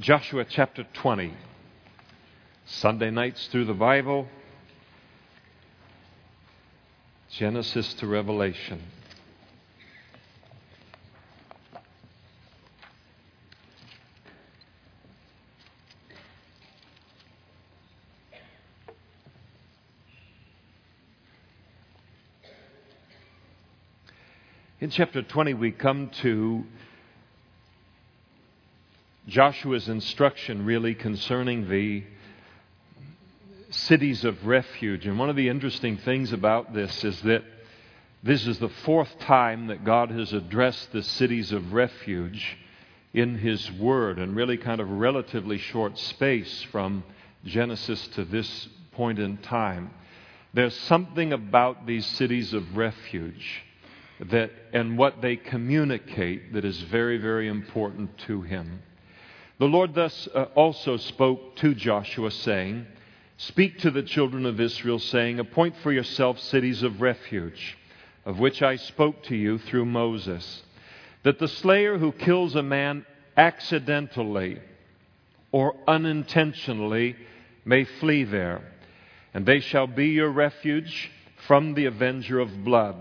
Joshua chapter 20. Sunday nights through the Bible, Genesis to Revelation. In chapter 20, we come to Joshua's instruction really concerning the cities of refuge. And one of the interesting things about this is that this is the fourth time that God has addressed the cities of refuge in His Word, and really kind of relatively short space from Genesis to this point in time. There's something about these cities of refuge that, and what they communicate that is very, very important to Him. The Lord thus uh, also spoke to Joshua, saying, Speak to the children of Israel, saying, Appoint for yourselves cities of refuge, of which I spoke to you through Moses, that the slayer who kills a man accidentally or unintentionally may flee there. And they shall be your refuge from the avenger of blood.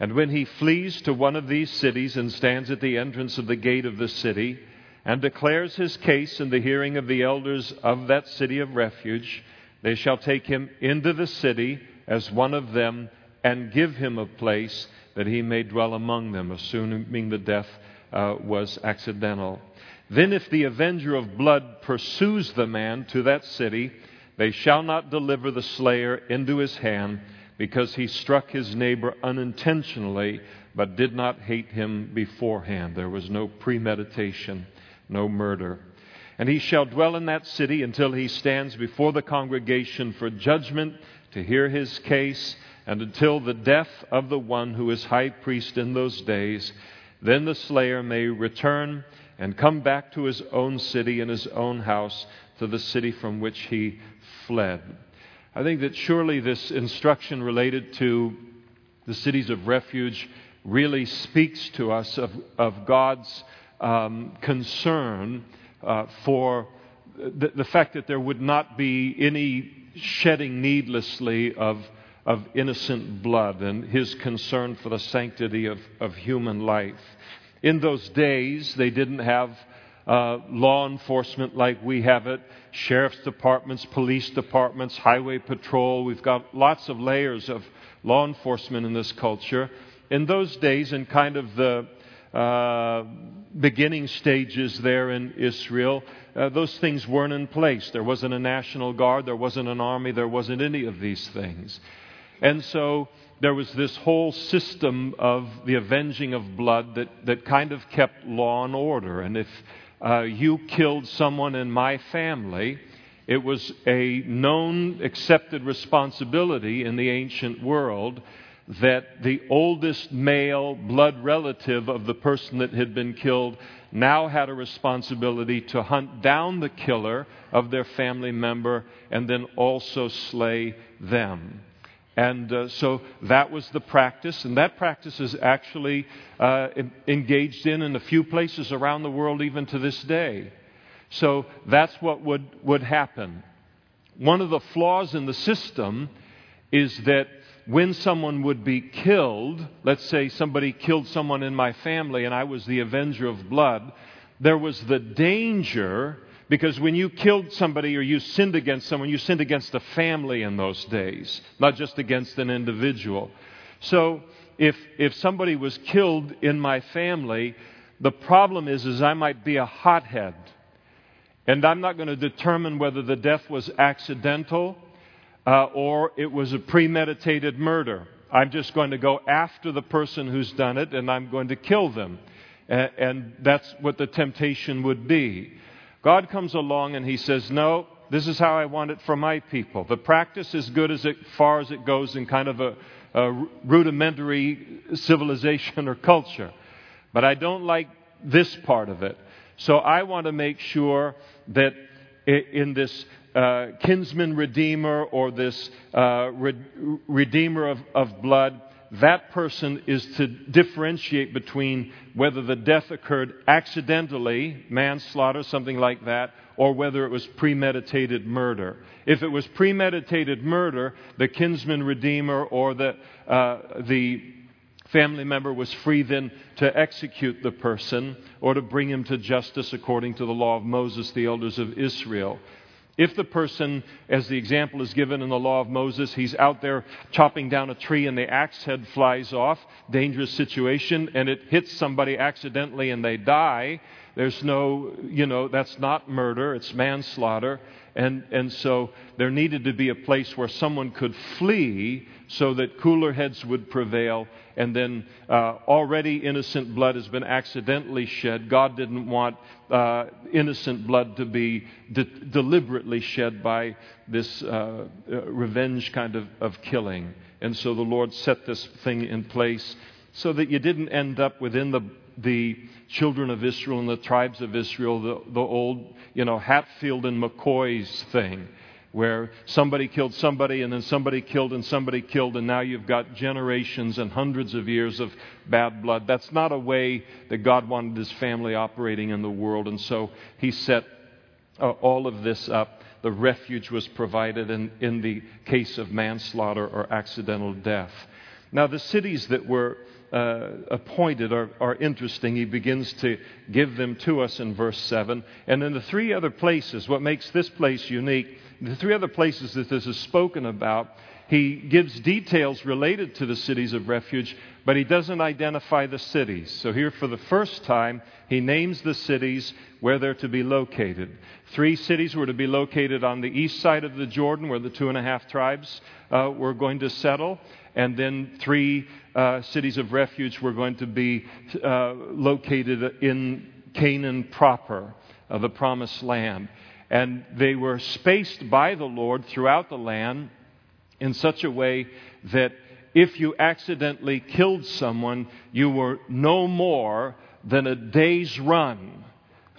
And when he flees to one of these cities and stands at the entrance of the gate of the city, and declares his case in the hearing of the elders of that city of refuge, they shall take him into the city as one of them and give him a place that he may dwell among them, assuming the death uh, was accidental. Then, if the avenger of blood pursues the man to that city, they shall not deliver the slayer into his hand, because he struck his neighbor unintentionally, but did not hate him beforehand. There was no premeditation no murder. And he shall dwell in that city until he stands before the congregation for judgment to hear his case, and until the death of the one who is high priest in those days. Then the slayer may return and come back to his own city and his own house, to the city from which he fled. I think that surely this instruction related to the cities of refuge really speaks to us of, of God's um, concern uh, for the, the, fact that there would not be any shedding needlessly of, of innocent blood and his concern for the sanctity of, of human life. In those days, they didn't have uh, law enforcement like we have it sheriff's departments, police departments, highway patrol. We've got lots of layers of law enforcement in this culture. In those days, in kind of the uh, beginning stages there in Israel, uh, those things weren't in place. There wasn't a national guard, there wasn't an army, there wasn't any of these things. And so there was this whole system of the avenging of blood that, that kind of kept law and order. And if uh, you killed someone in my family, it was a known, accepted responsibility in the ancient world that the oldest male blood relative of the person that had been killed now had a responsibility to hunt down the killer of their family member and then also slay them. And uh, so that was the practice, and that practice is actually uh, engaged in in a few places around the world even to this day. So that's what would, would happen. One of the flaws in the system is that when someone would be killed, let's say somebody killed someone in my family and I was the avenger of blood, there was the danger because when you killed somebody or you sinned against someone, you sinned against a family in those days, not just against an individual. So if, if somebody was killed in my family, the problem is, is I might be a hothead. And I'm not going to determine whether the death was accidental uh, or it was a premeditated murder. I'm just going to go after the person who's done it and I'm going to kill them. And, and that's what the temptation would be. God comes along and he says, No, this is how I want it for my people. The practice is good as it, far as it goes in kind of a, a rudimentary civilization or culture. But I don't like this part of it. So I want to make sure that in this uh, kinsman redeemer or this uh, re- redeemer of, of blood, that person is to differentiate between whether the death occurred accidentally, manslaughter, something like that, or whether it was premeditated murder. If it was premeditated murder, the kinsman redeemer or the, uh, the family member was free then to execute the person or to bring him to justice according to the law of Moses, the elders of Israel. If the person, as the example is given in the law of Moses, he's out there chopping down a tree and the axe head flies off, dangerous situation, and it hits somebody accidentally and they die, there's no, you know, that's not murder, it's manslaughter. And, and so there needed to be a place where someone could flee so that cooler heads would prevail. And then uh, already innocent blood has been accidentally shed. God didn't want uh, innocent blood to be de- deliberately shed by this uh, uh revenge kind of, of killing. And so the Lord set this thing in place so that you didn't end up within the, the children of Israel and the tribes of Israel, the, the old, you know, Hatfield and McCoy's thing, where somebody killed somebody and then somebody killed and somebody killed, and now you've got generations and hundreds of years of bad blood. That's not a way that God wanted his family operating in the world, and so he set uh, all of this up. The refuge was provided in, in the case of manslaughter or accidental death. Now, the cities that were uh, appointed are, are interesting. He begins to give them to us in verse 7. And in the three other places, what makes this place unique, the three other places that this is spoken about, he gives details related to the cities of refuge, but he doesn't identify the cities. So here, for the first time, he names the cities where they're to be located. Three cities were to be located on the east side of the Jordan, where the two and a half tribes uh, were going to settle and then three uh, cities of refuge were going to be uh, located in Canaan proper, uh, the promised land. And they were spaced by the Lord throughout the land in such a way that if you accidentally killed someone, you were no more than a day's run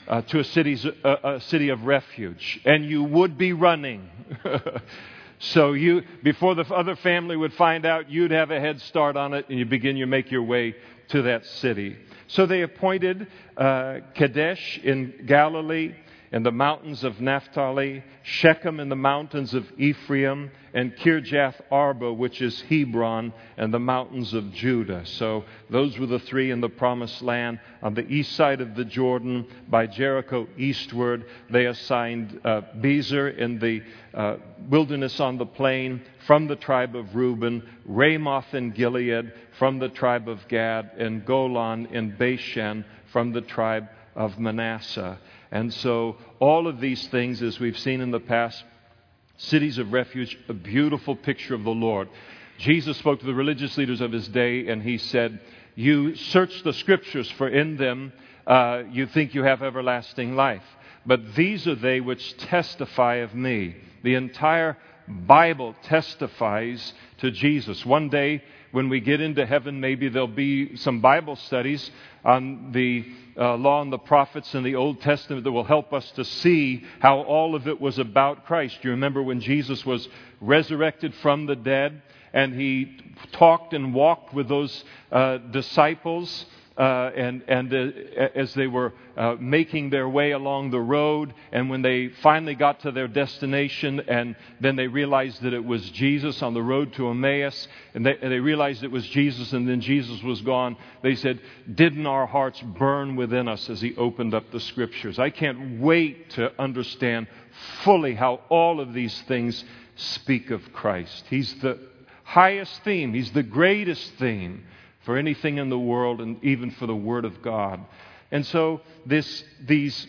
uh, to a, city's, uh, a city of refuge. And you would be running. So you, before the other family would find out, you'd have a head start on it, and you begin to make your way to that city. So they appointed uh, Kadesh in Galilee, in the mountains of Naphtali, Shechem in the mountains of Ephraim, and Kirjath Arba, which is Hebron, and the mountains of Judah. So those were the three in the promised land. On the east side of the Jordan, by Jericho eastward, they assigned uh, Bezer in the uh, wilderness on the plain from the tribe of Reuben, Ramoth in Gilead from the tribe of Gad, and Golan in Bashan from the tribe of Manasseh. And so, all of these things, as we've seen in the past, cities of refuge, a beautiful picture of the Lord. Jesus spoke to the religious leaders of his day, and he said, You search the scriptures, for in them uh, you think you have everlasting life. But these are they which testify of me. The entire Bible testifies to Jesus. One day, when we get into heaven, maybe there'll be some Bible studies on the uh, law and the prophets in the Old Testament that will help us to see how all of it was about Christ. You remember when Jesus was resurrected from the dead and he talked and walked with those uh, disciples uh, and, and uh, as they were uh, making their way along the road, and when they finally got to their destination, and then they realized that it was Jesus on the road to Emmaus, and they, and they realized it was Jesus, and then Jesus was gone, they said, Didn't our hearts burn within us as he opened up the scriptures? I can't wait to understand fully how all of these things speak of Christ. He's the highest theme, He's the greatest theme for anything in the world and even for the Word of God. And so this, these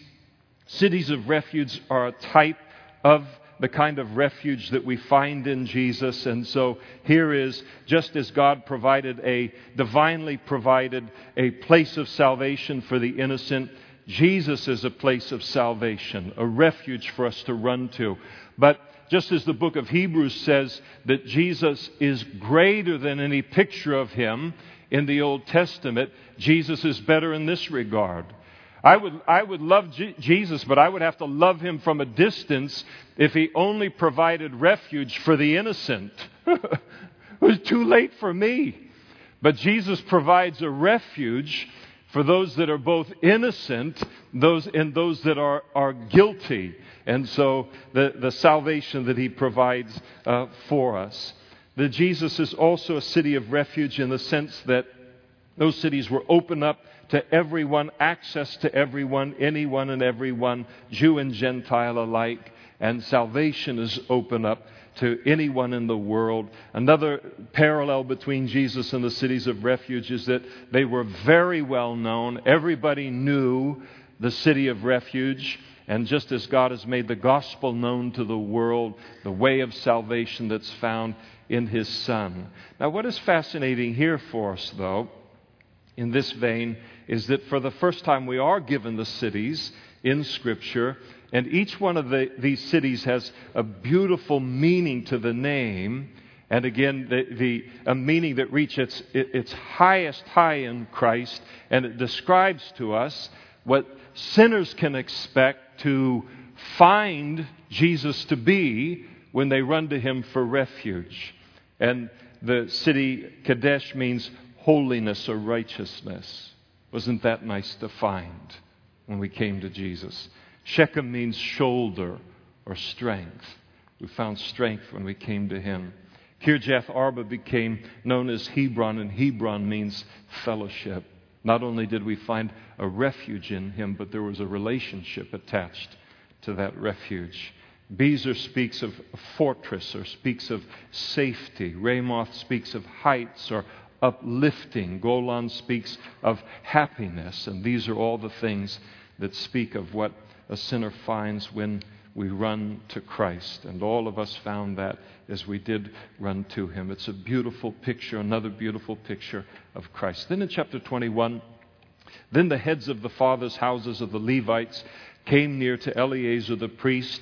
cities of refuge are a type of the kind of refuge that we find in Jesus. And so here is, just as God provided a, divinely provided a place of salvation for the innocent, Jesus is a place of salvation, a refuge for us to run to. But just as the book of Hebrews says that Jesus is greater than any picture of him, in the Old Testament, Jesus is better in this regard. I would, I would love Jesus, but I would have to love him from a distance if he only provided refuge for the innocent. it was too late for me. But Jesus provides a refuge for those that are both innocent those, and those that are, are guilty. And so the, the salvation that he provides uh, for us. That Jesus is also a city of refuge in the sense that those cities were open up to everyone, access to everyone, anyone and everyone, Jew and Gentile alike, and salvation is open up to anyone in the world. Another parallel between Jesus and the cities of refuge is that they were very well known. Everybody knew the city of refuge. And just as God has made the gospel known to the world, the way of salvation that's found in His Son. Now, what is fascinating here for us, though, in this vein, is that for the first time we are given the cities in Scripture, and each one of the, these cities has a beautiful meaning to the name. And again, the, the, a meaning that reaches its, its highest high in Christ. And it describes to us what sinners can expect to find Jesus to be when they run to him for refuge. And the city Kadesh means holiness or righteousness. Wasn't that nice to find when we came to Jesus? Shechem means shoulder or strength. We found strength when we came to him. Kirjath Arba became known as Hebron, and Hebron means fellowship. Not only did we find a refuge in him, but there was a relationship attached to that refuge. Bezer speaks of fortress or speaks of safety. Ramoth speaks of heights or uplifting. Golan speaks of happiness. And these are all the things that speak of what a sinner finds when we run to Christ. And all of us found that as we did run to Him. It's a beautiful picture, another beautiful picture of Christ. Then in chapter 21, then the heads of the fathers' houses of the Levites came near to Eleazar the priest,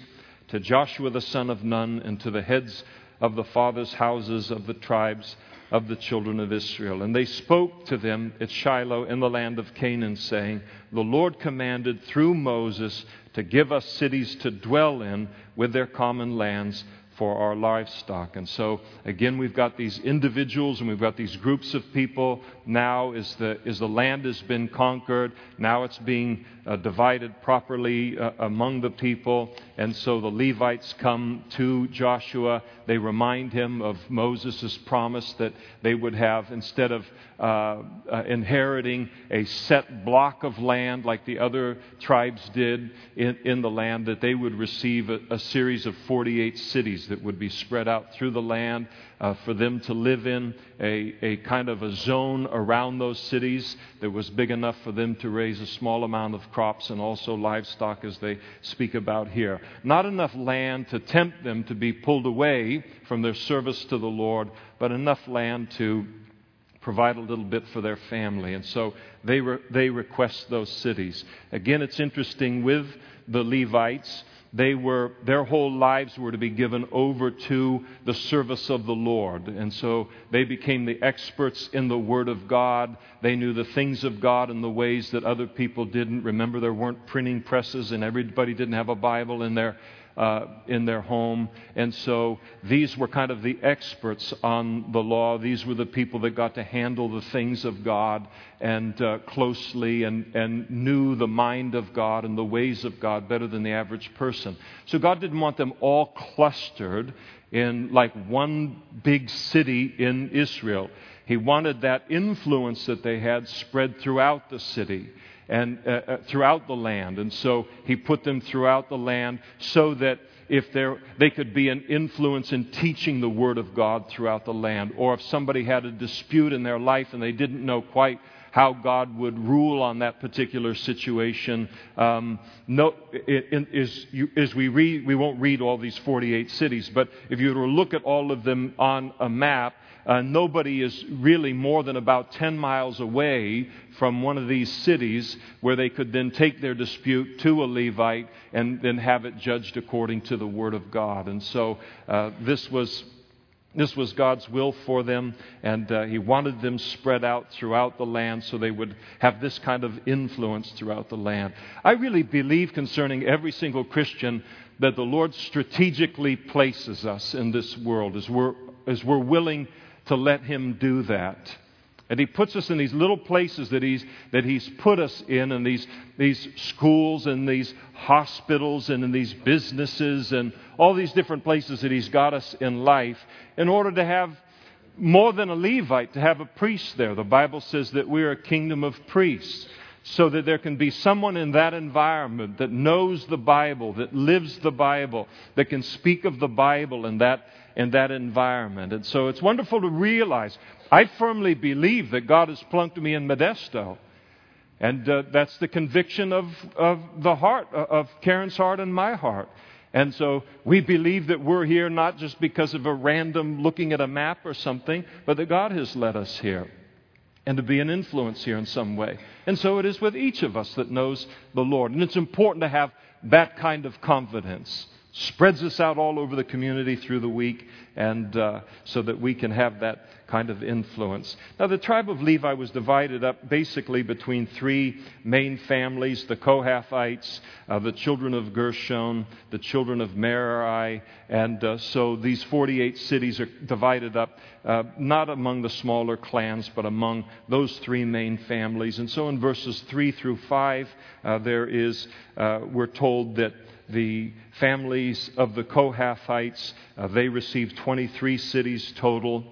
to Joshua the son of Nun, and to the heads of the fathers' houses of the tribes of the children of Israel. And they spoke to them at Shiloh in the land of Canaan, saying, The Lord commanded through Moses to give us cities to dwell in with their common lands for our livestock. And so, again, we've got these individuals and we've got these groups of people. Now, as the, as the land has been conquered, now it's being uh, divided properly uh, among the people. And so the Levites come to Joshua. They remind him of Moses' promise that they would have, instead of uh, uh, inheriting a set block of land like the other tribes did in, in the land, that they would receive a, a, series of 48 cities that would be spread out through the land uh, for them to live in, a, a kind of a zone around those cities that was big enough for them to raise a small amount of crops and also livestock, as they speak about here. Not enough land to tempt them to be pulled away from their service to the Lord, but enough land to provide a little bit for their family. And so they, re- they request those cities. Again, it's interesting with the Levites. They were, their whole lives were to be given over to the service of the Lord. And so they became the experts in the Word of God. They knew the things of God in the ways that other people didn't. Remember, there weren't printing presses and everybody didn't have a Bible in their uh, in their home. And so these were kind of the experts on the law. These were the people that got to handle the things of God and uh, closely and, and knew the mind of God and the ways of God better than the average person. So God didn't want them all clustered in like one big city in Israel. He wanted that influence that they had spread throughout the city and uh, uh, throughout the land. And so he put them throughout the land so that if they could be an influence in teaching the Word of God throughout the land, or if somebody had a dispute in their life and they didn't know quite how God would rule on that particular situation. Um, no, as, you, as we read, we won't read all these 48 cities, but if you were to look at all of them on a map, uh, nobody is really more than about 10 miles away from one of these cities where they could then take their dispute to a Levite and then have it judged according to the Word of God. And so uh, this was. This was God's will for them, and uh, He wanted them spread out throughout the land so they would have this kind of influence throughout the land. I really believe concerning every single Christian that the Lord strategically places us in this world as we're, as we're willing to let Him do that. And He puts us in these little places that He's, that he's put us in, in these, these schools and these hospitals and in these businesses and all these different places that He's got us in life in order to have more than a Levite, to have a priest there. The Bible says that we're a kingdom of priests so that there can be someone in that environment that knows the Bible, that lives the Bible, that can speak of the Bible in that, in that environment. And so it's wonderful to realize I firmly believe that God has plunked me in Modesto. And uh, that's the conviction of, of the heart, uh, of Karen's heart and my heart. And so we believe that we're here not just because of a random looking at a map or something, but that God has led us here and to be an influence here in some way. And so it is with each of us that knows the Lord. And it's important to have that kind of confidence. Spreads us out all over the community through the week, and uh, so that we can have that kind of influence. Now, the tribe of Levi was divided up basically between three main families the Kohathites, uh, the children of Gershon, the children of Merari, and uh, so these 48 cities are divided up uh, not among the smaller clans, but among those three main families. And so in verses 3 through 5, uh, there is, uh, we're told that the families of the Kohathites, uh, they received 23 cities total.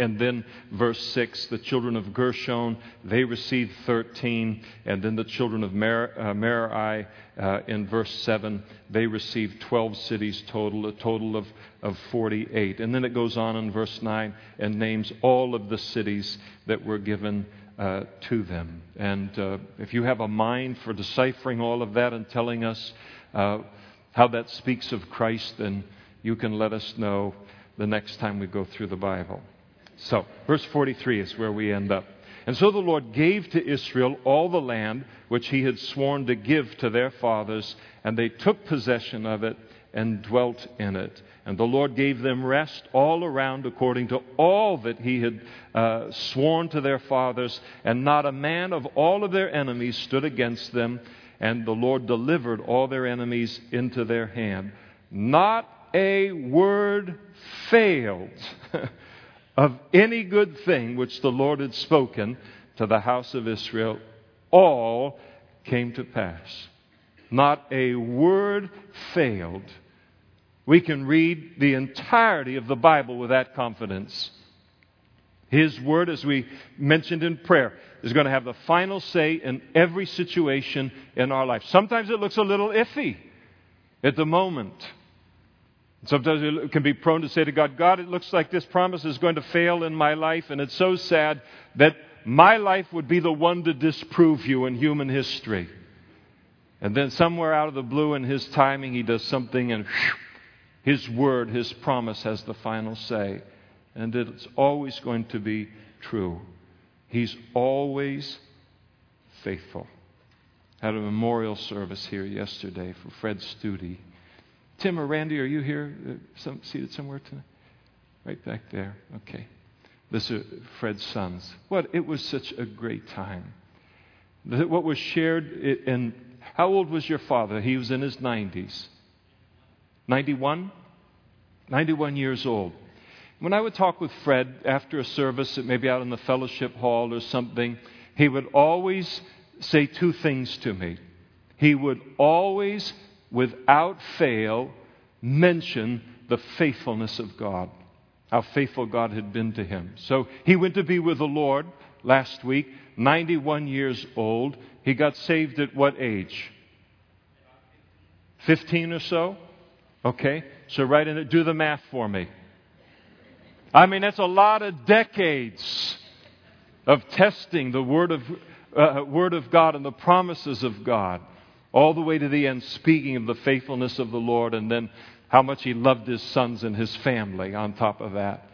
And then verse 6, the children of Gershon, they received 13. And then the children of Mer- uh, Merari, uh, in verse 7, they received 12 cities total, a total of, of 48. And then it goes on in verse 9 and names all of the cities that were given uh, to them. And uh, if you have a mind for deciphering all of that and telling us uh, how that speaks of Christ, then you can let us know the next time we go through the Bible. So, verse 43 is where we end up. And so the Lord gave to Israel all the land which he had sworn to give to their fathers, and they took possession of it and dwelt in it. And the Lord gave them rest all around according to all that he had uh, sworn to their fathers, and not a man of all of their enemies stood against them, and the Lord delivered all their enemies into their hand. Not a word failed. of any good thing which the Lord had spoken to the house of Israel, all came to pass. Not a word failed. We can read the entirety of the Bible with that confidence. His word, as we mentioned in prayer, is going to have the final say in every situation in our life. Sometimes it looks a little iffy at the moment. Sometimes we can be prone to say to God, God, it looks like this promise is going to fail in my life, and it's so sad that my life would be the one to disprove you in human history. And then, somewhere out of the blue in His timing, He does something, and whew, His word, His promise has the final say. And it's always going to be true. He's always faithful. Had a memorial service here yesterday for Fred Studi. Tim or Randy, are you here uh, some, seated somewhere tonight? Right back there. Okay. This is Fred's sons. What? It was such a great time. What was shared, and how old was your father? He was in his 90s. 91? 91 years old. When I would talk with Fred after a service, maybe out in the fellowship hall or something, he would always say two things to me. He would always without fail, mention the faithfulness of God, how faithful God had been to him. So he went to be with the Lord last week, 91 years old. He got saved at what age? 15 or so? Okay, so right in it, do the math for me. I mean, that's a lot of decades of testing the Word of, uh, Word of God and the promises of God all the way to the end, speaking of the faithfulness of the Lord and then how much he loved his sons and his family on top of that.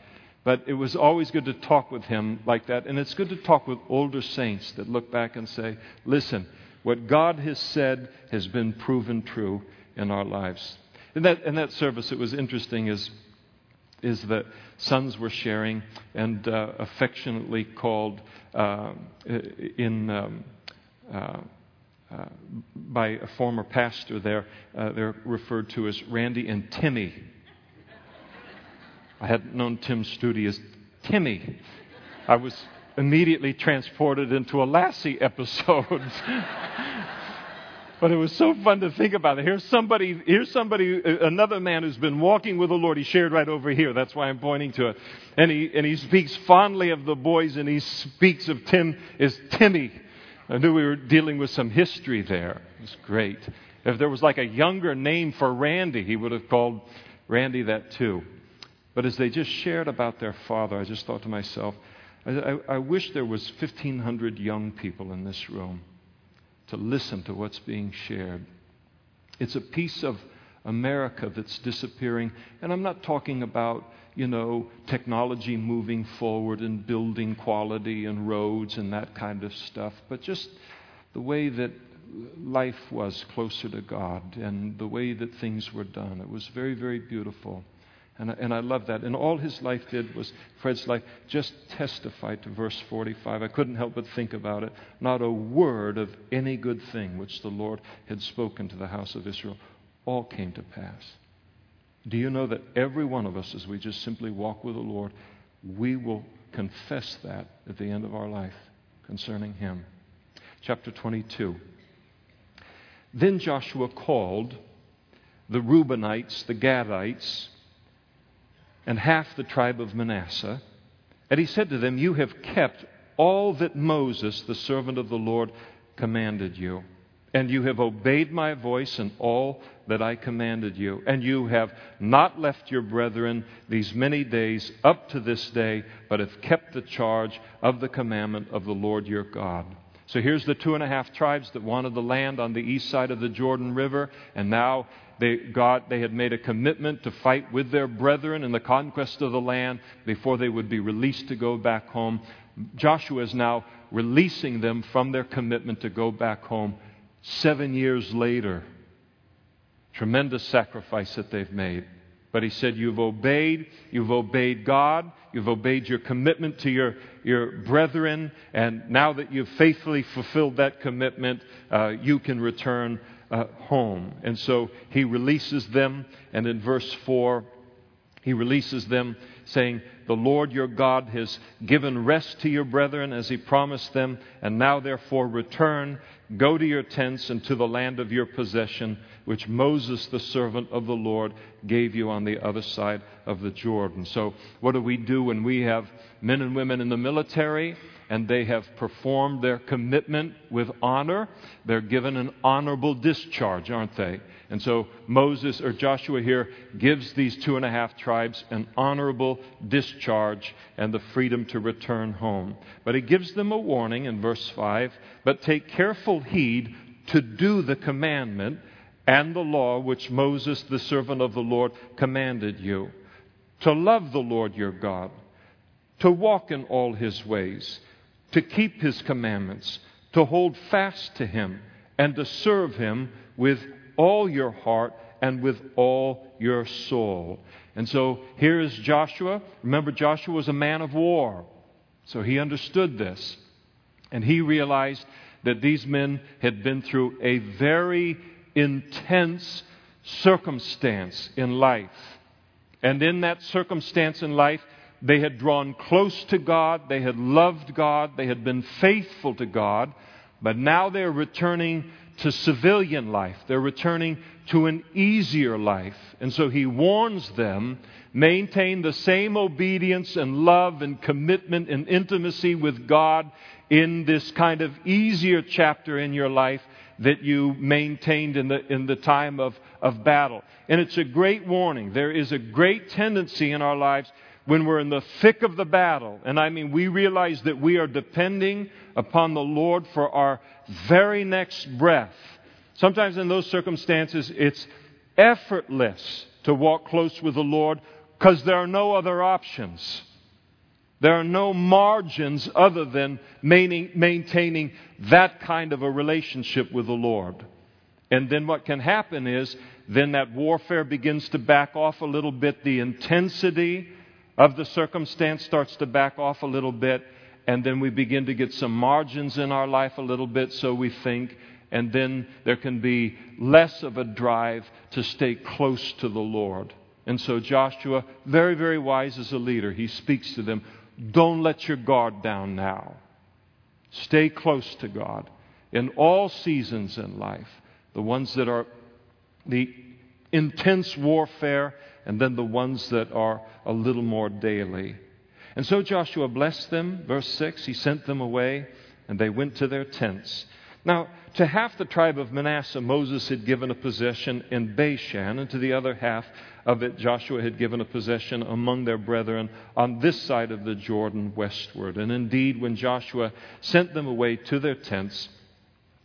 But it was always good to talk with him like that. And it's good to talk with older saints that look back and say, listen, what God has said has been proven true in our lives. In that, in that service, it was interesting is, is that sons were sharing and uh, affectionately called uh, in. Um, uh, uh, by a former pastor there. Uh, they're referred to as Randy and Timmy. I hadn't known Tim Studi as Timmy. I was immediately transported into a Lassie episode. But it was so fun to think about it. Here's somebody, here's somebody, uh, another man who's been walking with the Lord. He shared right over here. That's why I'm pointing to it. And he, and he speaks fondly of the boys and he speaks of Tim as Timmy. I knew we were dealing with some history there. It was great. If there was like a younger name for Randy, he would have called Randy that too. But as they just shared about their father, I just thought to myself, I, I, I wish there was 1,500 young people in this room to listen to what's being shared. It's a piece of America that's disappearing. And I'm not talking about, you know, technology moving forward and building quality and roads and that kind of stuff, but just the way that life was closer to God and the way that things were done. It was very, very beautiful. And I, and I love that. And all his life did was, Fred's life, just testify to verse 45. I couldn't help but think about it. Not a word of any good thing which the Lord had spoken to the house of Israel all came to pass. Do you know that every one of us, as we just simply walk with the Lord, we will confess that at the end of our life concerning him? Chapter 22. Then Joshua called the Reubenites, the Gadites, and half the tribe of Manasseh. And he said to them, You have kept all that Moses, the servant of the Lord, commanded you. And you have obeyed my voice in all that I commanded you. And you have not left your brethren these many days up to this day, but have kept the charge of the commandment of the Lord your God. So here's the two and a half tribes that wanted the land on the east side of the Jordan River, and now they, they had made a commitment to fight with their brethren in the conquest of the land before they would be released to go back home. Joshua is now releasing them from their commitment to go back home seven years later. Tremendous sacrifice that they've made. But he said, You've obeyed, you've obeyed God, you've obeyed your commitment to your, your brethren, and now that you've faithfully fulfilled that commitment, uh, you can return uh, home. And so he releases them, and in verse 4, he releases them, saying, The Lord your God has given rest to your brethren as he promised them, and now therefore return, go to your tents and to the land of your possession, which Moses, the servant of the Lord, gave you on the other side of the Jordan. So, what do we do when we have men and women in the military? and they have performed their commitment with honor. They're given an honorable discharge, aren't they? And so Moses or Joshua here gives these two and a half tribes an honorable discharge and the freedom to return home. But he gives them a warning in verse 5 but take careful heed to do the commandment and the law which Moses, the servant of the Lord, commanded you. To love the Lord your God, to walk in all his ways to keep his commandments, to hold fast to him, and to serve him with all your heart and with all your soul. And so here is Joshua. Remember, Joshua was a man of war. So he understood this. And he realized that these men had been through a very intense circumstance in life. And in that circumstance in life, they had drawn close to God, they had loved God, they had been faithful to God, but now they're returning to civilian life. They're returning to an easier life. And so he warns them maintain the same obedience and love and commitment and intimacy with God in this kind of easier chapter in your life that you maintained in the, in the time of, of battle. And it's a great warning. There is a great tendency in our lives when we're in the thick of the battle, and I mean, we realize that we are depending upon the Lord for our very next breath. Sometimes in those circumstances, it's effortless to walk close with the Lord because there are no other options. There are no margins other than maintaining that kind of a relationship with the Lord. And then what can happen is then that warfare begins to back off a little bit. The intensity of the circumstance starts to back off a little bit, and then we begin to get some margins in our life a little bit, so we think, and then there can be less of a drive to stay close to the Lord. And so Joshua, very, very wise as a leader, he speaks to them don't let your guard down now. Stay close to God in all seasons in life, the ones that are the intense warfare, and then the ones that are a little more daily. And so Joshua blessed them, verse 6. He sent them away, and they went to their tents. Now, to half the tribe of Manasseh, Moses had given a possession in Bashan, and to the other half of it, Joshua had given a possession among their brethren on this side of the Jordan westward. And indeed, when Joshua sent them away to their tents,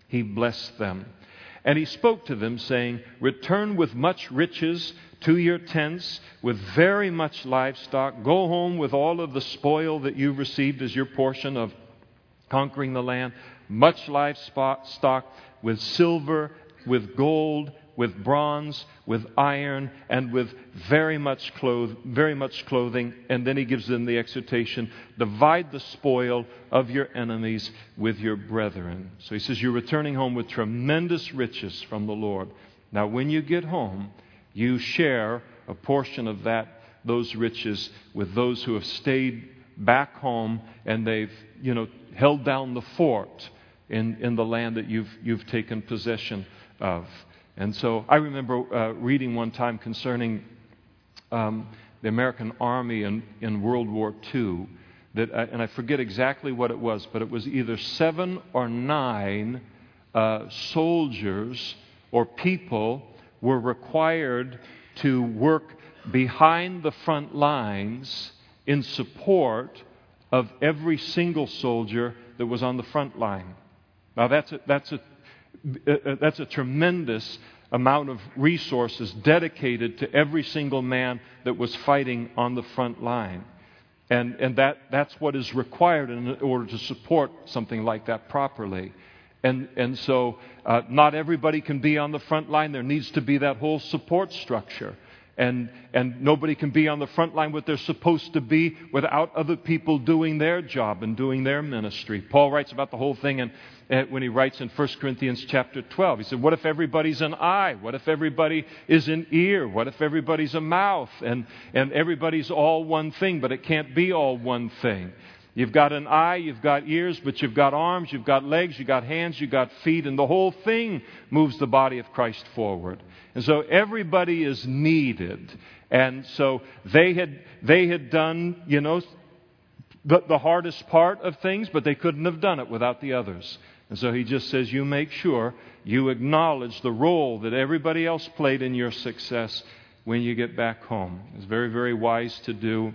he blessed them. And he spoke to them, saying, Return with much riches to your tents, with very much livestock. Go home with all of the spoil that you received as your portion of conquering the land much livestock, stock with silver, with gold, with bronze, with iron, and with very much, cloth- very much clothing. And then he gives them the exhortation divide the spoil of your enemies with your brethren. So he says, You're returning home with tremendous riches from the Lord. Now, when you get home, you share a portion of that, those riches, with those who have stayed back home and they've, you know, held down the fort in, in the land that you've, you've taken possession of. And so I remember uh, reading one time concerning um, the American Army in, in World War II, that, uh, and I forget exactly what it was, but it was either seven or nine uh, soldiers or people were required to work behind the front lines in support of every single soldier that was on the front line. Now, that's a, that's a, uh, uh, that's a tremendous amount of resources dedicated to every single man that was fighting on the front line. And, and that, that's what is required in order to support something like that properly. And, and so, uh, not everybody can be on the front line. There needs to be that whole support structure and, and nobody can be on the front line what they're supposed to be without other people doing their job and doing their ministry. Paul writes about the whole thing and uh, when he writes in 1 Corinthians chapter 12. He said, What if everybody's an eye? What if everybody is an ear? What if everybody's a mouth? And, and everybody's all one thing, but it can't be all one thing. You've got an eye, you've got ears, but you've got arms, you've got legs, you've got hands, you've got feet, and the whole thing moves the body of Christ forward. And so everybody is needed. And so they had, they had done, you know, the, the hardest part of things, but they couldn't have done it without the others. And so he just says, You make sure you acknowledge the role that everybody else played in your success when you get back home. It's very, very wise to do.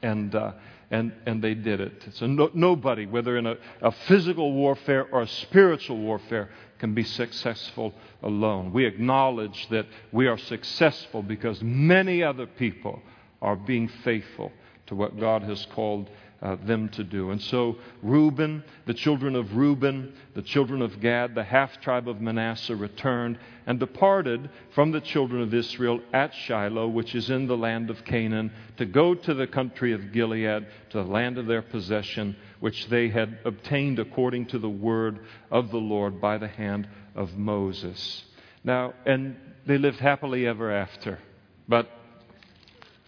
And, uh, and, and they did it. So no, nobody, whether in a, a physical warfare or a spiritual warfare, can be successful alone. We acknowledge that we are successful because many other people are being faithful to what God has called uh, them to do. And so, Reuben, the children of Reuben, the children of Gad, the half tribe of Manasseh returned and departed from the children of Israel at Shiloh, which is in the land of Canaan, to go to the country of Gilead, to the land of their possession, which they had obtained according to the word of the Lord by the hand of Moses. Now, and they lived happily ever after, but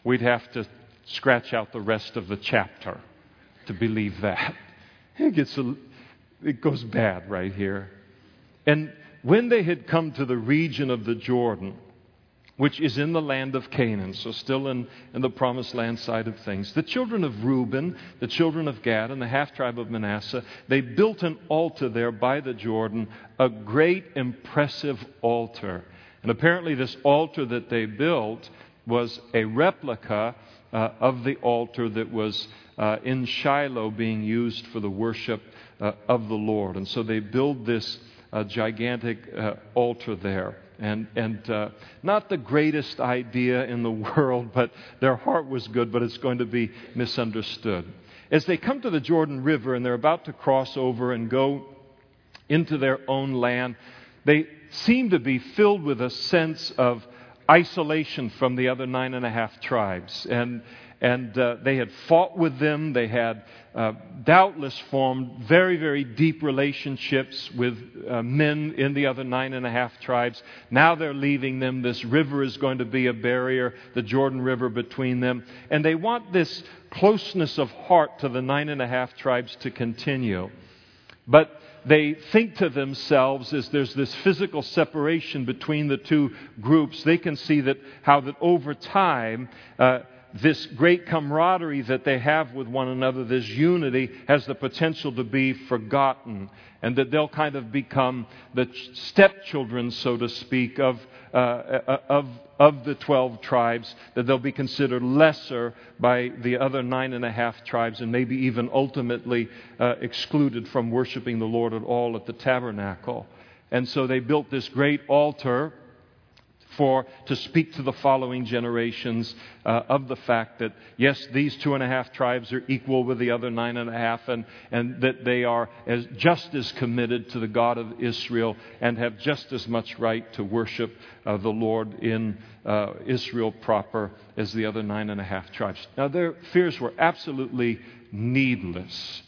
we'd have to scratch out the rest of the chapter to believe that. It gets a, it goes bad right here. And when they had come to the region of the Jordan, which is in the land of Canaan, so still in, in the promised land side of things. The children of Reuben, the children of Gad, and the half tribe of Manasseh, they built an altar there by the Jordan, a great, impressive altar. And apparently, this altar that they built was a replica uh, of the altar that was uh, in Shiloh being used for the worship uh, of the Lord. And so they build this uh, gigantic uh, altar there. And, and uh, not the greatest idea in the world, but their heart was good, but it's going to be misunderstood. As they come to the Jordan River and they're about to cross over and go into their own land, they seem to be filled with a sense of isolation from the other nine and a half tribes. And, and uh, they had fought with them. They had uh, doubtless formed very, very deep relationships with uh, men in the other nine and a half tribes. Now they're leaving them. This river is going to be a barrier, the Jordan River between them. And they want this closeness of heart to the nine and a half tribes to continue. But they think to themselves as there's this physical separation between the two groups, they can see that how that over time, uh, this great camaraderie that they have with one another, this unity, has the potential to be forgotten, and that they'll kind of become the stepchildren, so to speak, of, uh, uh of, of the 12 tribes, that they'll be considered lesser by the other nine and a half tribes, and maybe even ultimately uh, excluded from worshiping the Lord at all at the tabernacle. And so they built this great altar for to speak to the following generations uh, of the fact that yes, these two and a half tribes are equal with the other nine and a half, and, and that they are as, just as committed to the God of Israel and have just as much right to worship uh, the Lord in uh, Israel proper as the other nine and a half tribes. Now, their fears were absolutely needless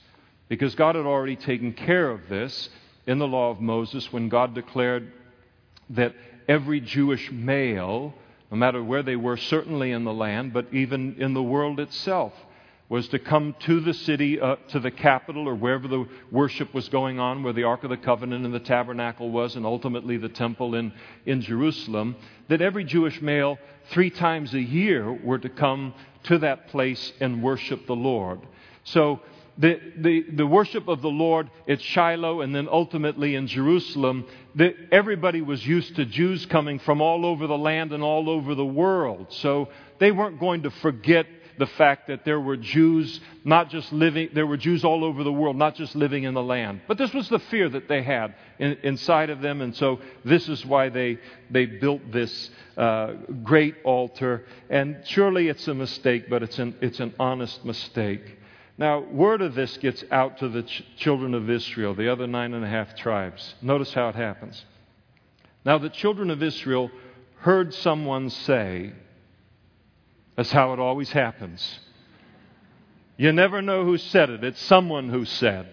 because God had already taken care of this in the law of Moses when God declared that every Jewish male, no matter where they were, certainly in the land, but even in the world itself, was to come to the city, uh, to the capital, or wherever the worship was going on, where the Ark of the Covenant and the tabernacle was, and ultimately the temple in, in Jerusalem, that every Jewish male, three times a year, were to come to that place and worship the Lord. So the, the, the worship of the Lord at Shiloh and then ultimately in Jerusalem, the, everybody was used to Jews coming from all over the land and all over the world. So they weren't going to forget the fact that there were Jews not just living, there were Jews all over the world, not just living in the land. But this was the fear that they had in, inside of them, and so this is why they, they built this uh, great altar. And surely it's a mistake, but it's an, it's an honest mistake. Now, word of this gets out to the ch- children of Israel, the other nine and a half tribes. Notice how it happens. Now, the children of Israel heard someone say, that's how it always happens. You never know who said it, it's someone who said.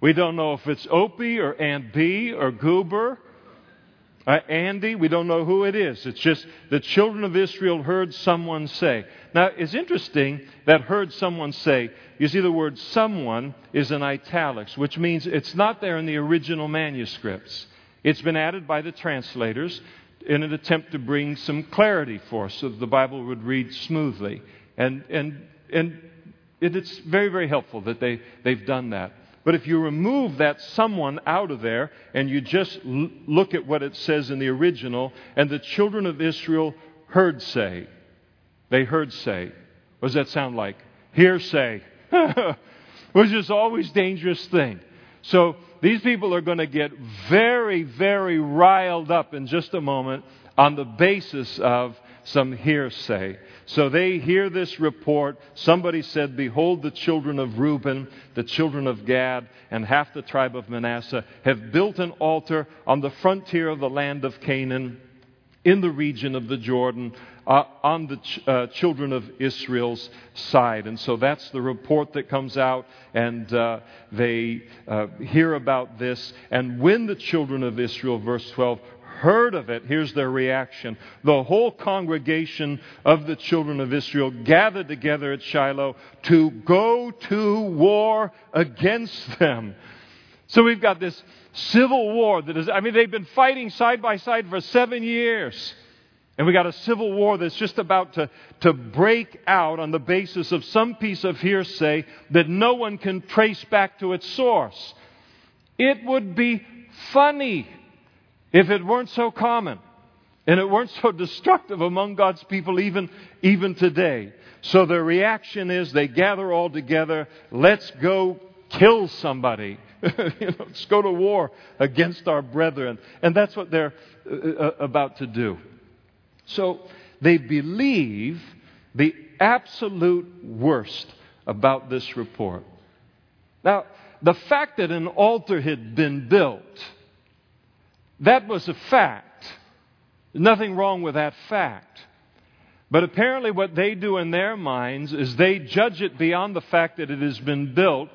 We don't know if it's Opie or Aunt Bee or Goober uh, Andy, we don't know who it is. It's just the children of Israel heard someone say. Now, it's interesting that heard someone say. You see, the word someone is in italics, which means it's not there in the original manuscripts. It's been added by the translators in an attempt to bring some clarity for us so the Bible would read smoothly. And, and, and it's very, very helpful that they, they've done that. But if you remove that someone out of there and you just l- look at what it says in the original, and the children of Israel heard say, they heard say. What does that sound like? Hearsay, which is always dangerous thing. So these people are going to get very, very riled up in just a moment on the basis of some hearsay. So they hear this report. Somebody said, Behold, the children of Reuben, the children of Gad, and half the tribe of Manasseh have built an altar on the frontier of the land of Canaan in the region of the Jordan uh, on the ch- uh, children of Israel's side. And so that's the report that comes out, and uh, they uh, hear about this. And when the children of Israel, verse 12, heard of it, here's their reaction. The whole congregation of the children of Israel gathered together at Shiloh to go to war against them. So we've got this civil war that is, I mean, they've been fighting side by side for seven years. And we got a civil war that's just about to, to break out on the basis of some piece of hearsay that no one can trace back to its source. It would be funny if it weren't so common and it weren't so destructive among God's people even, even today. So their reaction is they gather all together, let's go kill somebody. you know, let's go to war against our brethren. And that's what they're uh, uh, about to do. So they believe the absolute worst about this report. Now, the fact that an altar had been built that was a fact. Nothing wrong with that fact. But apparently, what they do in their minds is they judge it beyond the fact that it has been built,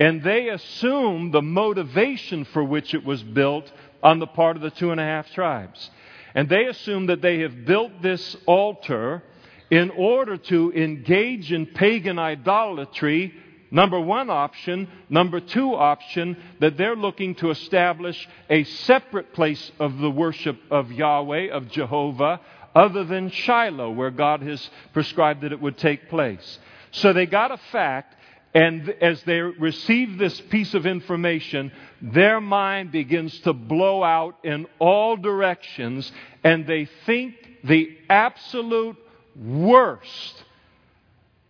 and they assume the motivation for which it was built on the part of the two and a half tribes. And they assume that they have built this altar in order to engage in pagan idolatry. Number one option. Number two option, that they're looking to establish a separate place of the worship of Yahweh, of Jehovah, other than Shiloh, where God has prescribed that it would take place. So they got a fact, and as they receive this piece of information, their mind begins to blow out in all directions, and they think the absolute worst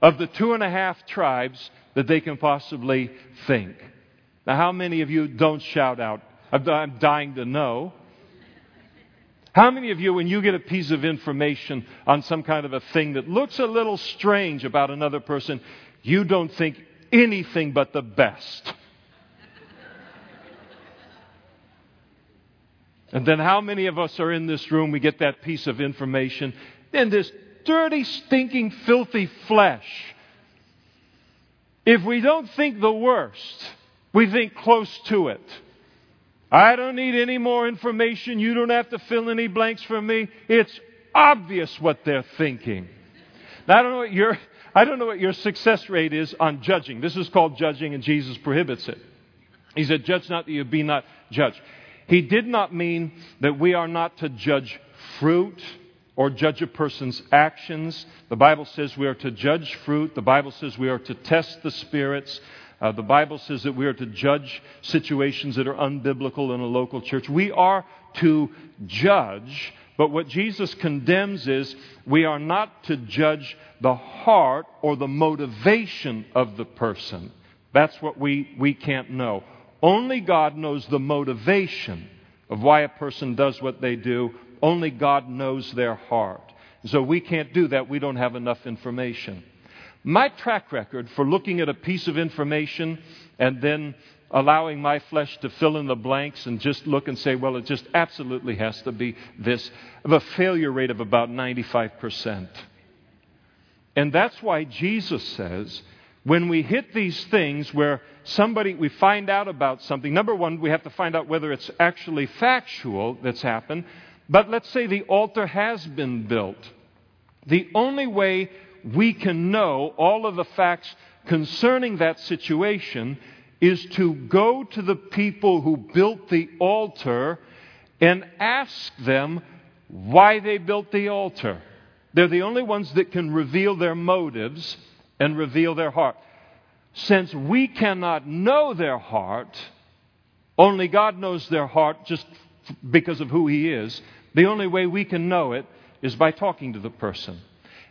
of the two and a half tribes that they can possibly think. Now, how many of you don't shout out? I'm dying to know. How many of you, when you get a piece of information on some kind of a thing that looks a little strange about another person, you don't think anything but the best? And then how many of us are in this room, we get that piece of information, and this dirty, stinking, filthy flesh. If we don't think the worst, we think close to it. I don't need any more information. You don't have to fill any blanks for me. It's obvious what they're thinking. Now, I don't know what your I don't know what your success rate is on judging. This is called judging, and Jesus prohibits it. He said, Judge not that you be not judged. He did not mean that we are not to judge fruit or judge a person's actions. The Bible says we are to judge fruit. The Bible says we are to test the spirits. Uh, the Bible says that we are to judge situations that are unbiblical in a local church. We are to judge, but what Jesus condemns is we are not to judge the heart or the motivation of the person. That's what we, we can't know. Only God knows the motivation of why a person does what they do. Only God knows their heart. So we can't do that. We don't have enough information. My track record for looking at a piece of information and then allowing my flesh to fill in the blanks and just look and say, well, it just absolutely has to be this, of a failure rate of about 95%. And that's why Jesus says, when we hit these things where somebody, we find out about something, number one, we have to find out whether it's actually factual that's happened. But let's say the altar has been built. The only way we can know all of the facts concerning that situation is to go to the people who built the altar and ask them why they built the altar. They're the only ones that can reveal their motives and reveal their heart. Since we cannot know their heart, only God knows their heart just because of who He is. The only way we can know it is by talking to the person.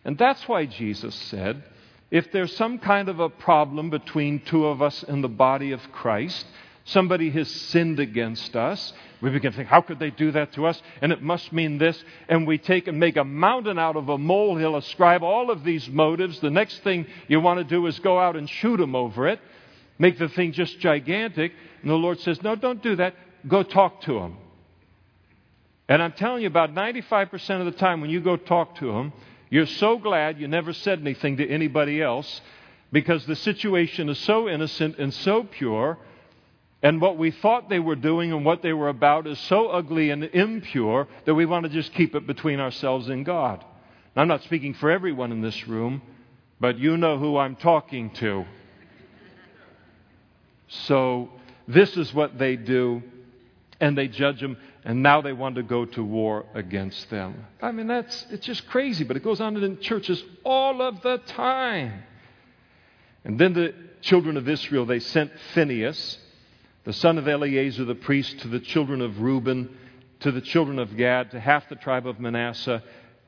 And that's why Jesus said, if there's some kind of a problem between two of us in the body of Christ, somebody has sinned against us, we begin to think, how could they do that to us? And it must mean this. And we take and make a mountain out of a molehill, ascribe all of these motives. The next thing you want to do is go out and shoot them over it, make the thing just gigantic. And the Lord says, no, don't do that. Go talk to them. And I'm telling you, about 95% of the time when you go talk to them, you're so glad you never said anything to anybody else because the situation is so innocent and so pure, and what we thought they were doing and what they were about is so ugly and impure that we want to just keep it between ourselves and God. Now, I'm not speaking for everyone in this room, but you know who I'm talking to. So, this is what they do, and they judge them and now they want to go to war against them. I mean, that's it's just crazy, but it goes on in churches all of the time. And then the children of Israel, they sent Phinehas, the son of Eleazar the priest, to the children of Reuben, to the children of Gad, to half the tribe of Manasseh,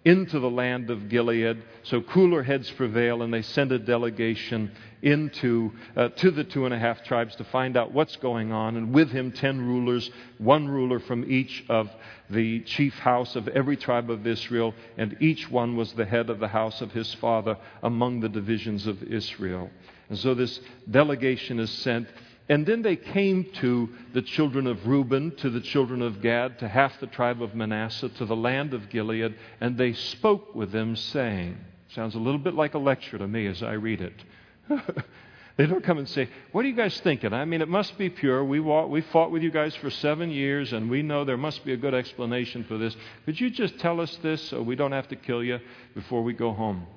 into the land of Gilead. So cooler heads prevail, and they send a delegation into uh, to the two and a half tribes to find out what's going on. And with him, ten rulers, one ruler from each of the chief house of every tribe of Israel, and each one was the head of the house of his father among the divisions of Israel. And so this delegation is sent And then they came to the children of Reuben, to the children of Gad, to half the tribe of Manasseh, to the land of Gilead, and they spoke with them, saying, Sounds a little bit like a lecture to me as I read it. they don't come and say, What are you guys thinking? I mean, it must be pure. We, walk, we fought with you guys for seven years, and we know there must be a good explanation for this. Could you just tell us this so we don't have to kill you before we go home?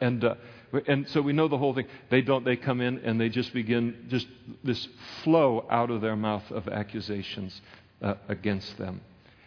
And. Uh, and so we know the whole thing. They don't, they come in and they just begin just this flow out of their mouth of accusations uh, against them.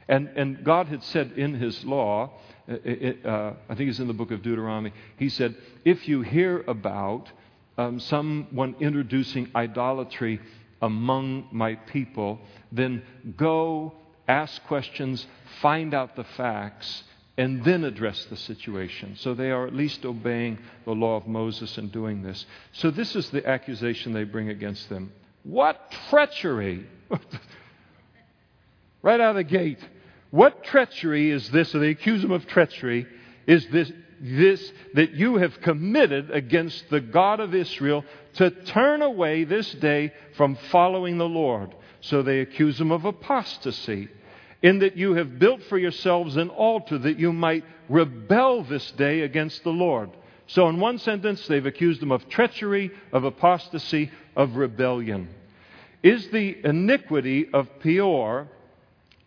And, and God had said in His law, uh, uh, I think it's in the book of Deuteronomy, He said, if you hear about um, someone introducing idolatry among my people, then go ask questions, find out the facts, and then address the situation. So they are at least obeying the law of Moses and doing this. So this is the accusation they bring against them. What treachery! right out of the gate. What treachery is this? Or they accuse them of treachery. Is this, this that you have committed against the God of Israel to turn away this day from following the Lord? So they accuse him of apostasy in that you have built for yourselves an altar that you might rebel this day against the Lord. So, in one sentence, they've accused him of treachery, of apostasy, of rebellion. Is the iniquity of Peor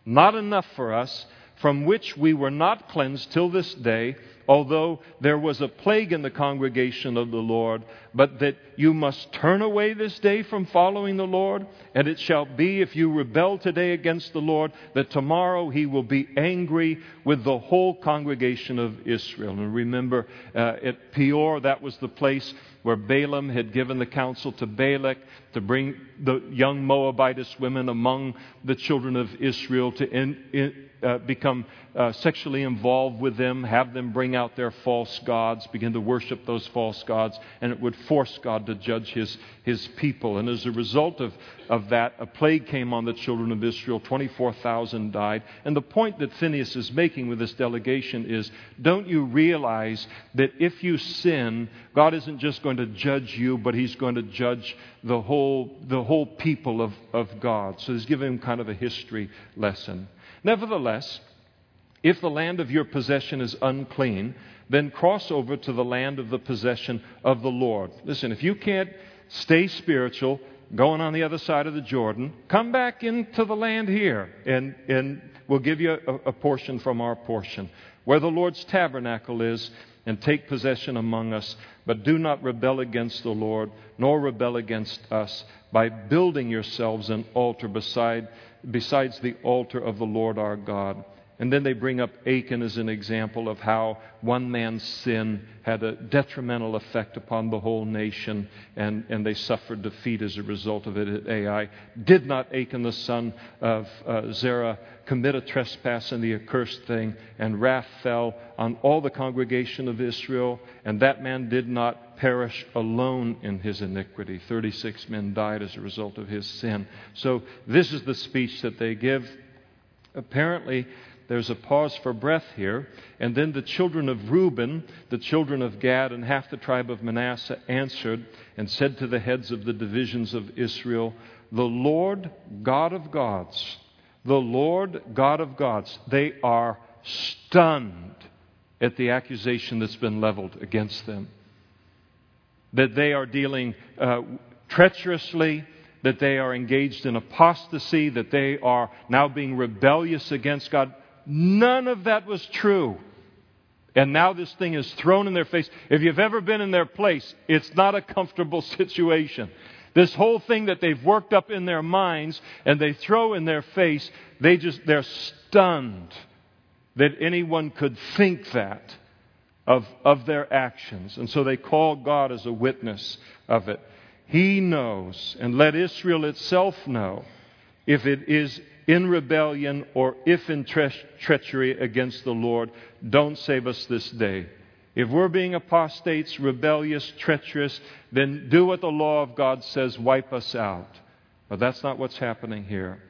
not enough for us, from which we were not cleansed till this day? Although there was a plague in the congregation of the Lord, but that you must turn away this day from following the Lord. And it shall be, if you rebel today against the Lord, that tomorrow he will be angry with the whole congregation of Israel. And remember, uh, at Peor, that was the place where Balaam had given the counsel to Balak to bring the young Moabitess women among the children of Israel to in, in, uh, become uh, sexually involved with them, have them bring out their false gods, begin to worship those false gods, and it would force God to judge his, his people. And as a result of, of that, a plague came on the children of Israel. 24,000 died. And the point that Phinehas is making with this delegation is don't you realize that if you sin, God isn't just going to judge you, but he's going to judge the whole, the whole people of, of God. So he's giving him kind of a history lesson. Nevertheless, if the land of your possession is unclean, then cross over to the land of the possession of the Lord. Listen, if you can't stay spiritual, going on the other side of the Jordan, come back into the land here, and, and we'll give you a, a portion from our portion, where the Lord's tabernacle is, and take possession among us. But do not rebel against the Lord, nor rebel against us by building yourselves an altar beside besides the altar of the Lord our God. And then they bring up Achan as an example of how one man's sin had a detrimental effect upon the whole nation, and, and they suffered defeat as a result of it at Ai. Did not Achan, the son of uh, Zerah, commit a trespass in the accursed thing, and wrath fell on all the congregation of Israel, and that man did not perish alone in his iniquity. 36 men died as a result of his sin. So, this is the speech that they give. Apparently, there's a pause for breath here. And then the children of Reuben, the children of Gad, and half the tribe of Manasseh answered and said to the heads of the divisions of Israel, The Lord God of gods, the Lord God of gods. They are stunned at the accusation that's been leveled against them that they are dealing uh, treacherously, that they are engaged in apostasy, that they are now being rebellious against God. None of that was true. And now this thing is thrown in their face. If you've ever been in their place, it's not a comfortable situation. This whole thing that they've worked up in their minds and they throw in their face, they just, they're stunned that anyone could think that of, of their actions. And so they call God as a witness of it. He knows, and let Israel itself know if it is in rebellion or if in tre- treachery against the Lord. Don't save us this day. If we're being apostates, rebellious, treacherous, then do what the law of God says wipe us out. But that's not what's happening here.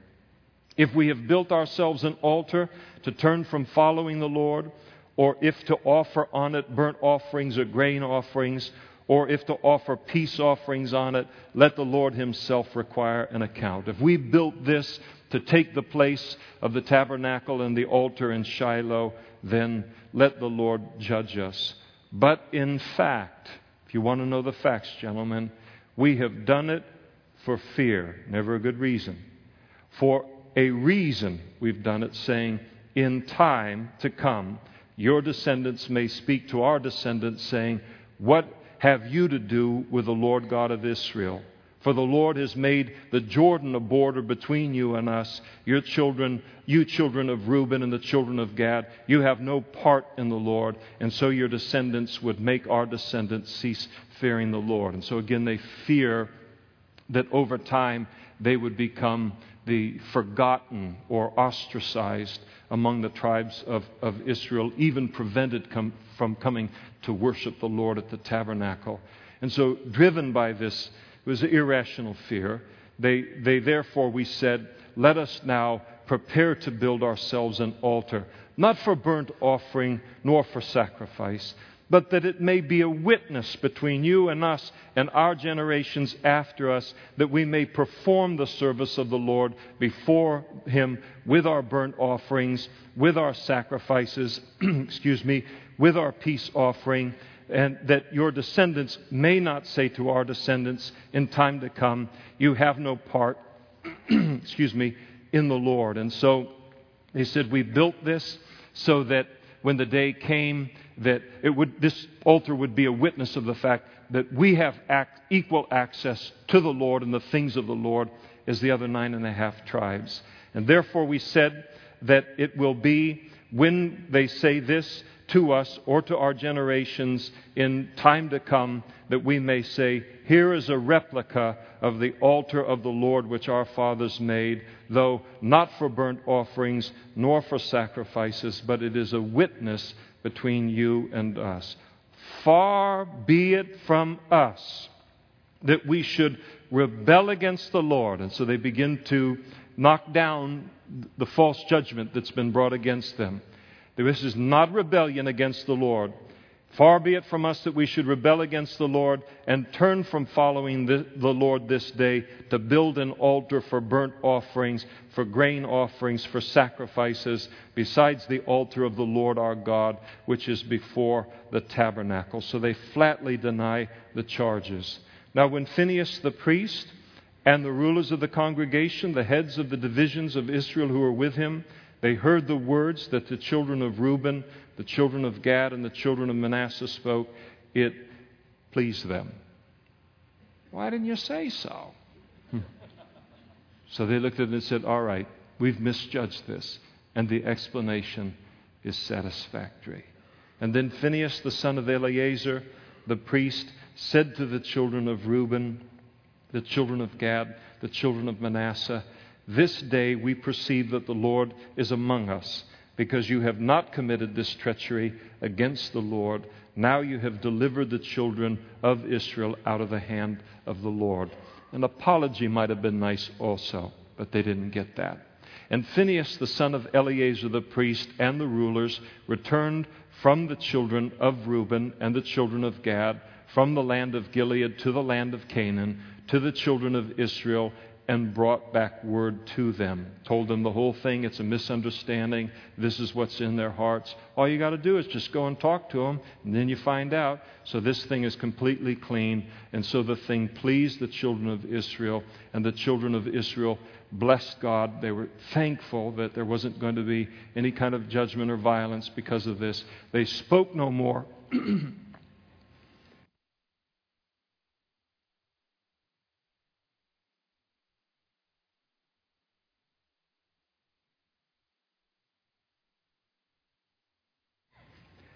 If we have built ourselves an altar to turn from following the Lord, or if to offer on it burnt offerings or grain offerings, or if to offer peace offerings on it, let the Lord Himself require an account. If we built this to take the place of the tabernacle and the altar in Shiloh, then let the Lord judge us. But in fact, if you want to know the facts, gentlemen, we have done it for fear, never a good reason. For a reason we've done it, saying, In time to come, your descendants may speak to our descendants, saying, What have you to do with the Lord God of Israel? For the Lord has made the Jordan a border between you and us. Your children, you children of Reuben and the children of Gad, you have no part in the Lord, and so your descendants would make our descendants cease fearing the Lord. And so again, they fear that over time they would become the forgotten or ostracized among the tribes of, of Israel, even prevented com- from coming to worship the Lord at the tabernacle. And so, driven by this, it was irrational fear. They, they therefore, we said, let us now prepare to build ourselves an altar, not for burnt offering nor for sacrifice, but that it may be a witness between you and us and our generations after us, that we may perform the service of the Lord before Him with our burnt offerings, with our sacrifices, excuse me, with our peace offering, and that your descendants may not say to our descendants in time to come, You have no part, excuse me, in the Lord. And so they said, We built this so that when the day came, that it would, this altar would be a witness of the fact that we have act, equal access to the Lord and the things of the Lord as the other nine and a half tribes. And therefore, we said that it will be when they say this to us or to our generations in time to come that we may say, Here is a replica of the altar of the Lord which our fathers made, though not for burnt offerings nor for sacrifices, but it is a witness between you and us. Far be it from us that we should rebel against the Lord. And so they begin to knock down the false judgment that's been brought against them. This is not rebellion against the Lord. Far be it from us that we should rebel against the Lord and turn from following the, the, Lord this day to build an altar for burnt offerings, for grain offerings, for sacrifices, besides the altar of the Lord our God, which is before the tabernacle. So they flatly deny the charges. Now, when Phinehas the priest and the rulers of the congregation, the heads of the divisions of Israel who were with him, they heard the words that the children of Reuben, the children of Gad, and the children of Manasseh spoke. It pleased them. Why didn't you say so? Hmm. So they looked at it and said, All right, we've misjudged this. And the explanation is satisfactory. And then Phinehas, the son of Eleazar, the priest, said to the children of Reuben, the children of Gad, the children of Manasseh, this day we perceive that the Lord is among us, because you have not committed this treachery against the Lord. Now you have delivered the children of Israel out of the hand of the Lord. An apology might have been nice also, but they didn't get that. And Phinehas, the son of Eleazar the priest, and the rulers returned from the children of Reuben and the children of Gad, from the land of Gilead to the land of Canaan, to the children of Israel, and brought back word to them. Told them the whole thing. It's a misunderstanding. This is what's in their hearts. All you got to do is just go and talk to them, and then you find out. So this thing is completely clean. And so the thing pleased the children of Israel, and the children of Israel blessed God. They were thankful that there wasn't going to be any kind of judgment or violence because of this. They spoke no more.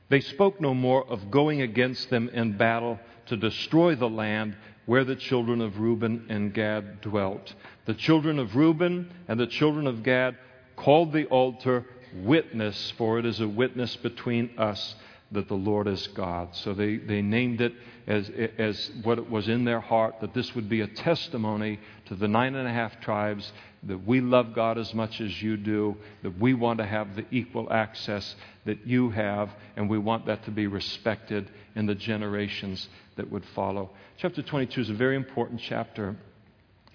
They spoke no more of going against them in battle to destroy the land where the children of Reuben and Gad dwelt. The children of Reuben and the children of Gad called the altar witness, for it is a witness between us. That the Lord is God. So they, they named it as, as what it was in their heart, that this would be a testimony to the nine and a half tribes that we love God as much as you do, that we want to have the equal access that you have, and we want that to be respected in the generations that would follow. Chapter 22 is a very important chapter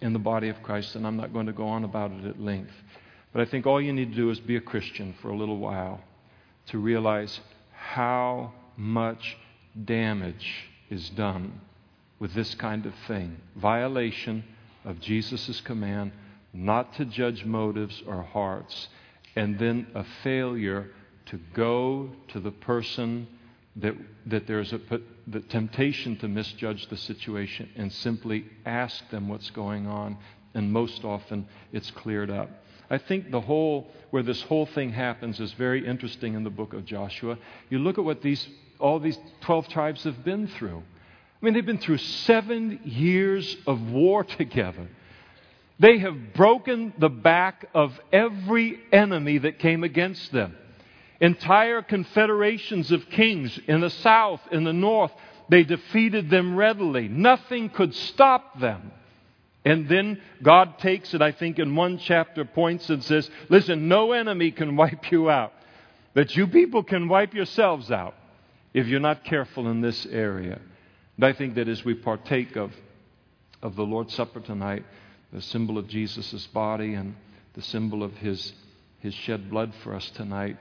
in the body of Christ, and I'm not going to go on about it at length. But I think all you need to do is be a Christian for a little while to realize how much damage is done with this kind of thing violation of Jesus' command not to judge motives or hearts, and then a failure to go to the person that, that there's a the temptation to misjudge the situation and simply ask them what's going on, and most often it's cleared up. I think the whole, where this whole thing happens is very interesting in the book of Joshua. You look at what these, all these 12 tribes have been through. I mean, they've been through seven years of war together. They have broken the back of every enemy that came against them. Entire confederations of kings in the south, in the north, they defeated them readily. Nothing could stop them. And then God takes it, I think, in one chapter, points and says, Listen, no enemy can wipe you out, but you people can wipe yourselves out if you're not careful in this area. And I think that as we partake of, of the Lord's Supper tonight, the symbol of Jesus' body and the symbol of his, his shed blood for us tonight,